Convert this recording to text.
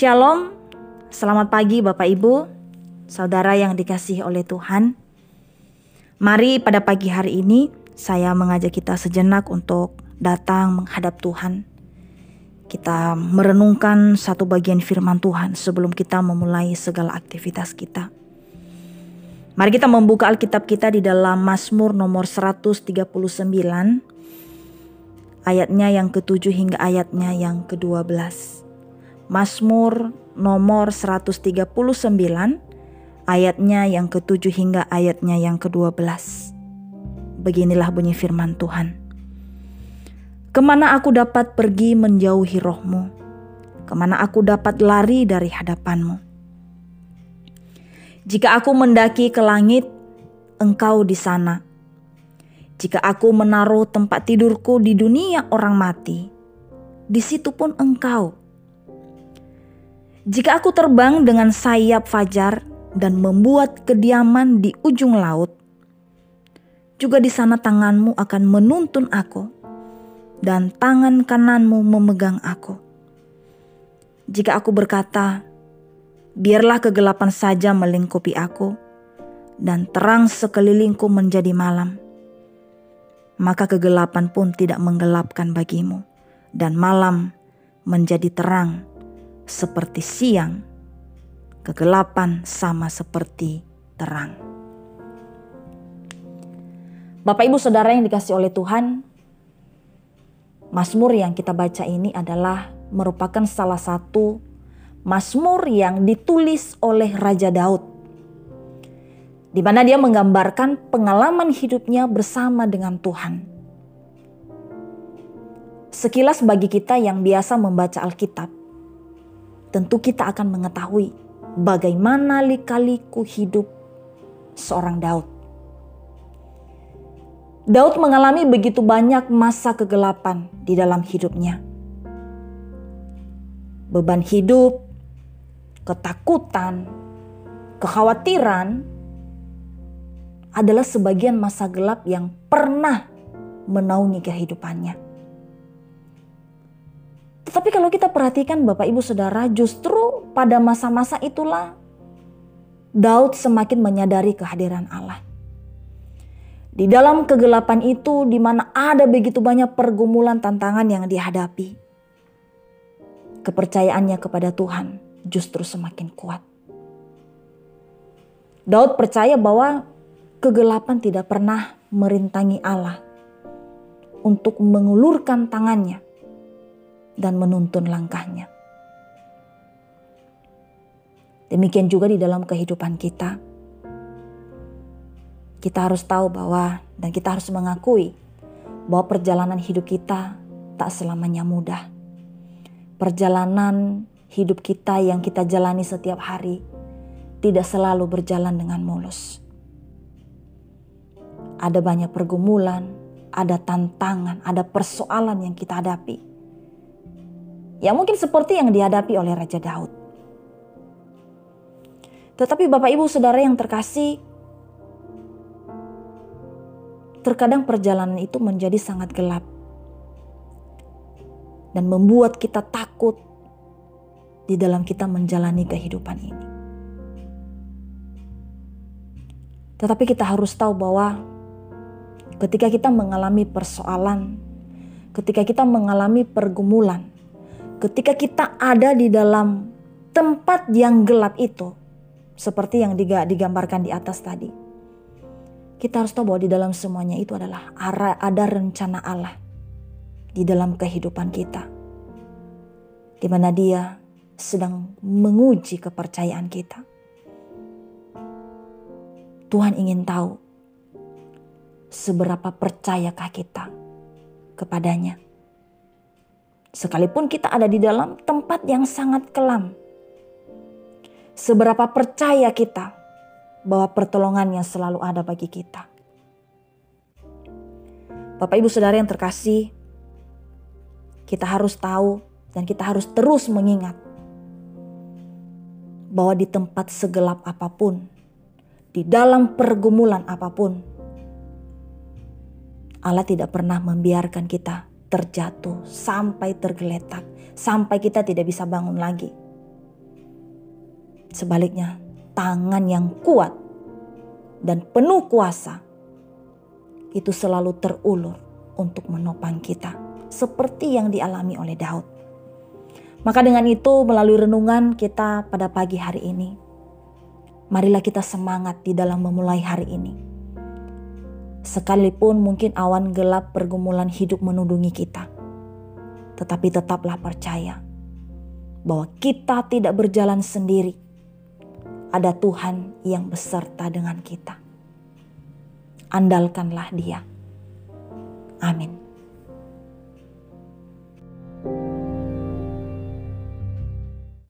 Shalom, selamat pagi Bapak Ibu, saudara yang dikasihi oleh Tuhan. Mari pada pagi hari ini saya mengajak kita sejenak untuk datang menghadap Tuhan. Kita merenungkan satu bagian firman Tuhan sebelum kita memulai segala aktivitas kita. Mari kita membuka Alkitab kita di dalam Mazmur nomor 139 ayatnya yang ketujuh hingga ayatnya yang ke-12. Mazmur nomor 139 ayatnya yang ketujuh hingga ayatnya yang ke-12. Beginilah bunyi firman Tuhan. Ke mana aku dapat pergi menjauhi rohmu? Ke mana aku dapat lari dari hadapanmu? Jika aku mendaki ke langit, engkau di sana jika aku menaruh tempat tidurku di dunia orang mati, di situ pun engkau. Jika aku terbang dengan sayap fajar dan membuat kediaman di ujung laut, juga di sana tanganmu akan menuntun aku, dan tangan kananmu memegang aku. Jika aku berkata, biarlah kegelapan saja melingkupi aku, dan terang sekelilingku menjadi malam maka kegelapan pun tidak menggelapkan bagimu, dan malam menjadi terang seperti siang. Kegelapan sama seperti terang. Bapak, ibu, saudara yang dikasih oleh Tuhan, Mazmur yang kita baca ini adalah merupakan salah satu Mazmur yang ditulis oleh Raja Daud di mana dia menggambarkan pengalaman hidupnya bersama dengan Tuhan. Sekilas bagi kita yang biasa membaca Alkitab, tentu kita akan mengetahui bagaimana lika-liku hidup seorang Daud. Daud mengalami begitu banyak masa kegelapan di dalam hidupnya. Beban hidup, ketakutan, kekhawatiran, adalah sebagian masa gelap yang pernah menaungi kehidupannya. Tetapi kalau kita perhatikan Bapak Ibu Saudara, justru pada masa-masa itulah Daud semakin menyadari kehadiran Allah. Di dalam kegelapan itu di mana ada begitu banyak pergumulan tantangan yang dihadapi. Kepercayaannya kepada Tuhan justru semakin kuat. Daud percaya bahwa kegelapan tidak pernah merintangi Allah untuk mengulurkan tangannya dan menuntun langkahnya. Demikian juga di dalam kehidupan kita. Kita harus tahu bahwa dan kita harus mengakui bahwa perjalanan hidup kita tak selamanya mudah. Perjalanan hidup kita yang kita jalani setiap hari tidak selalu berjalan dengan mulus ada banyak pergumulan, ada tantangan, ada persoalan yang kita hadapi. Ya mungkin seperti yang dihadapi oleh Raja Daud. Tetapi Bapak Ibu Saudara yang terkasih, terkadang perjalanan itu menjadi sangat gelap dan membuat kita takut di dalam kita menjalani kehidupan ini. Tetapi kita harus tahu bahwa ketika kita mengalami persoalan, ketika kita mengalami pergumulan, ketika kita ada di dalam tempat yang gelap itu, seperti yang digambarkan di atas tadi. Kita harus tahu bahwa di dalam semuanya itu adalah ada rencana Allah di dalam kehidupan kita. Di mana dia sedang menguji kepercayaan kita. Tuhan ingin tahu seberapa percayakah kita kepadanya. Sekalipun kita ada di dalam tempat yang sangat kelam. Seberapa percaya kita bahwa pertolongannya selalu ada bagi kita. Bapak ibu saudara yang terkasih, kita harus tahu dan kita harus terus mengingat bahwa di tempat segelap apa pun, di dalam pergumulan apa pun, Allah tidak pernah membiarkan kita terjatuh sampai tergeletak, sampai kita tidak bisa bangun lagi. Sebaliknya, tangan yang kuat dan penuh kuasa itu selalu terulur untuk menopang kita, seperti yang dialami oleh Daud. Maka dengan itu, melalui renungan kita pada pagi hari ini, marilah kita semangat di dalam memulai hari ini. Sekalipun mungkin awan gelap pergumulan hidup menudungi kita, tetapi tetaplah percaya bahwa kita tidak berjalan sendiri. Ada Tuhan yang beserta dengan kita andalkanlah Dia. Amin.